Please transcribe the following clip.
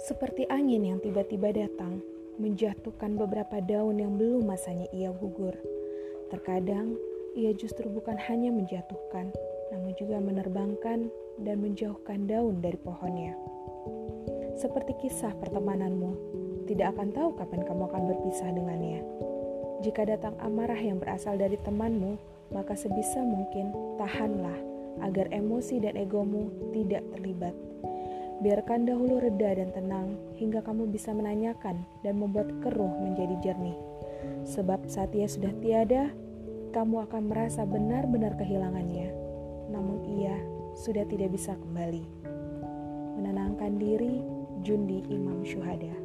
Seperti angin yang tiba-tiba datang, menjatuhkan beberapa daun yang belum masanya ia gugur. Terkadang, ia justru bukan hanya menjatuhkan, namun juga menerbangkan dan menjauhkan daun dari pohonnya. Seperti kisah pertemananmu, tidak akan tahu kapan kamu akan berpisah dengannya. Jika datang amarah yang berasal dari temanmu, maka sebisa mungkin tahanlah agar emosi dan egomu tidak terlibat. Biarkan dahulu reda dan tenang hingga kamu bisa menanyakan dan membuat keruh menjadi jernih. Sebab saat ia sudah tiada, kamu akan merasa benar-benar kehilangannya. Namun ia sudah tidak bisa kembali. Menenangkan diri, Jundi Imam Syuhada.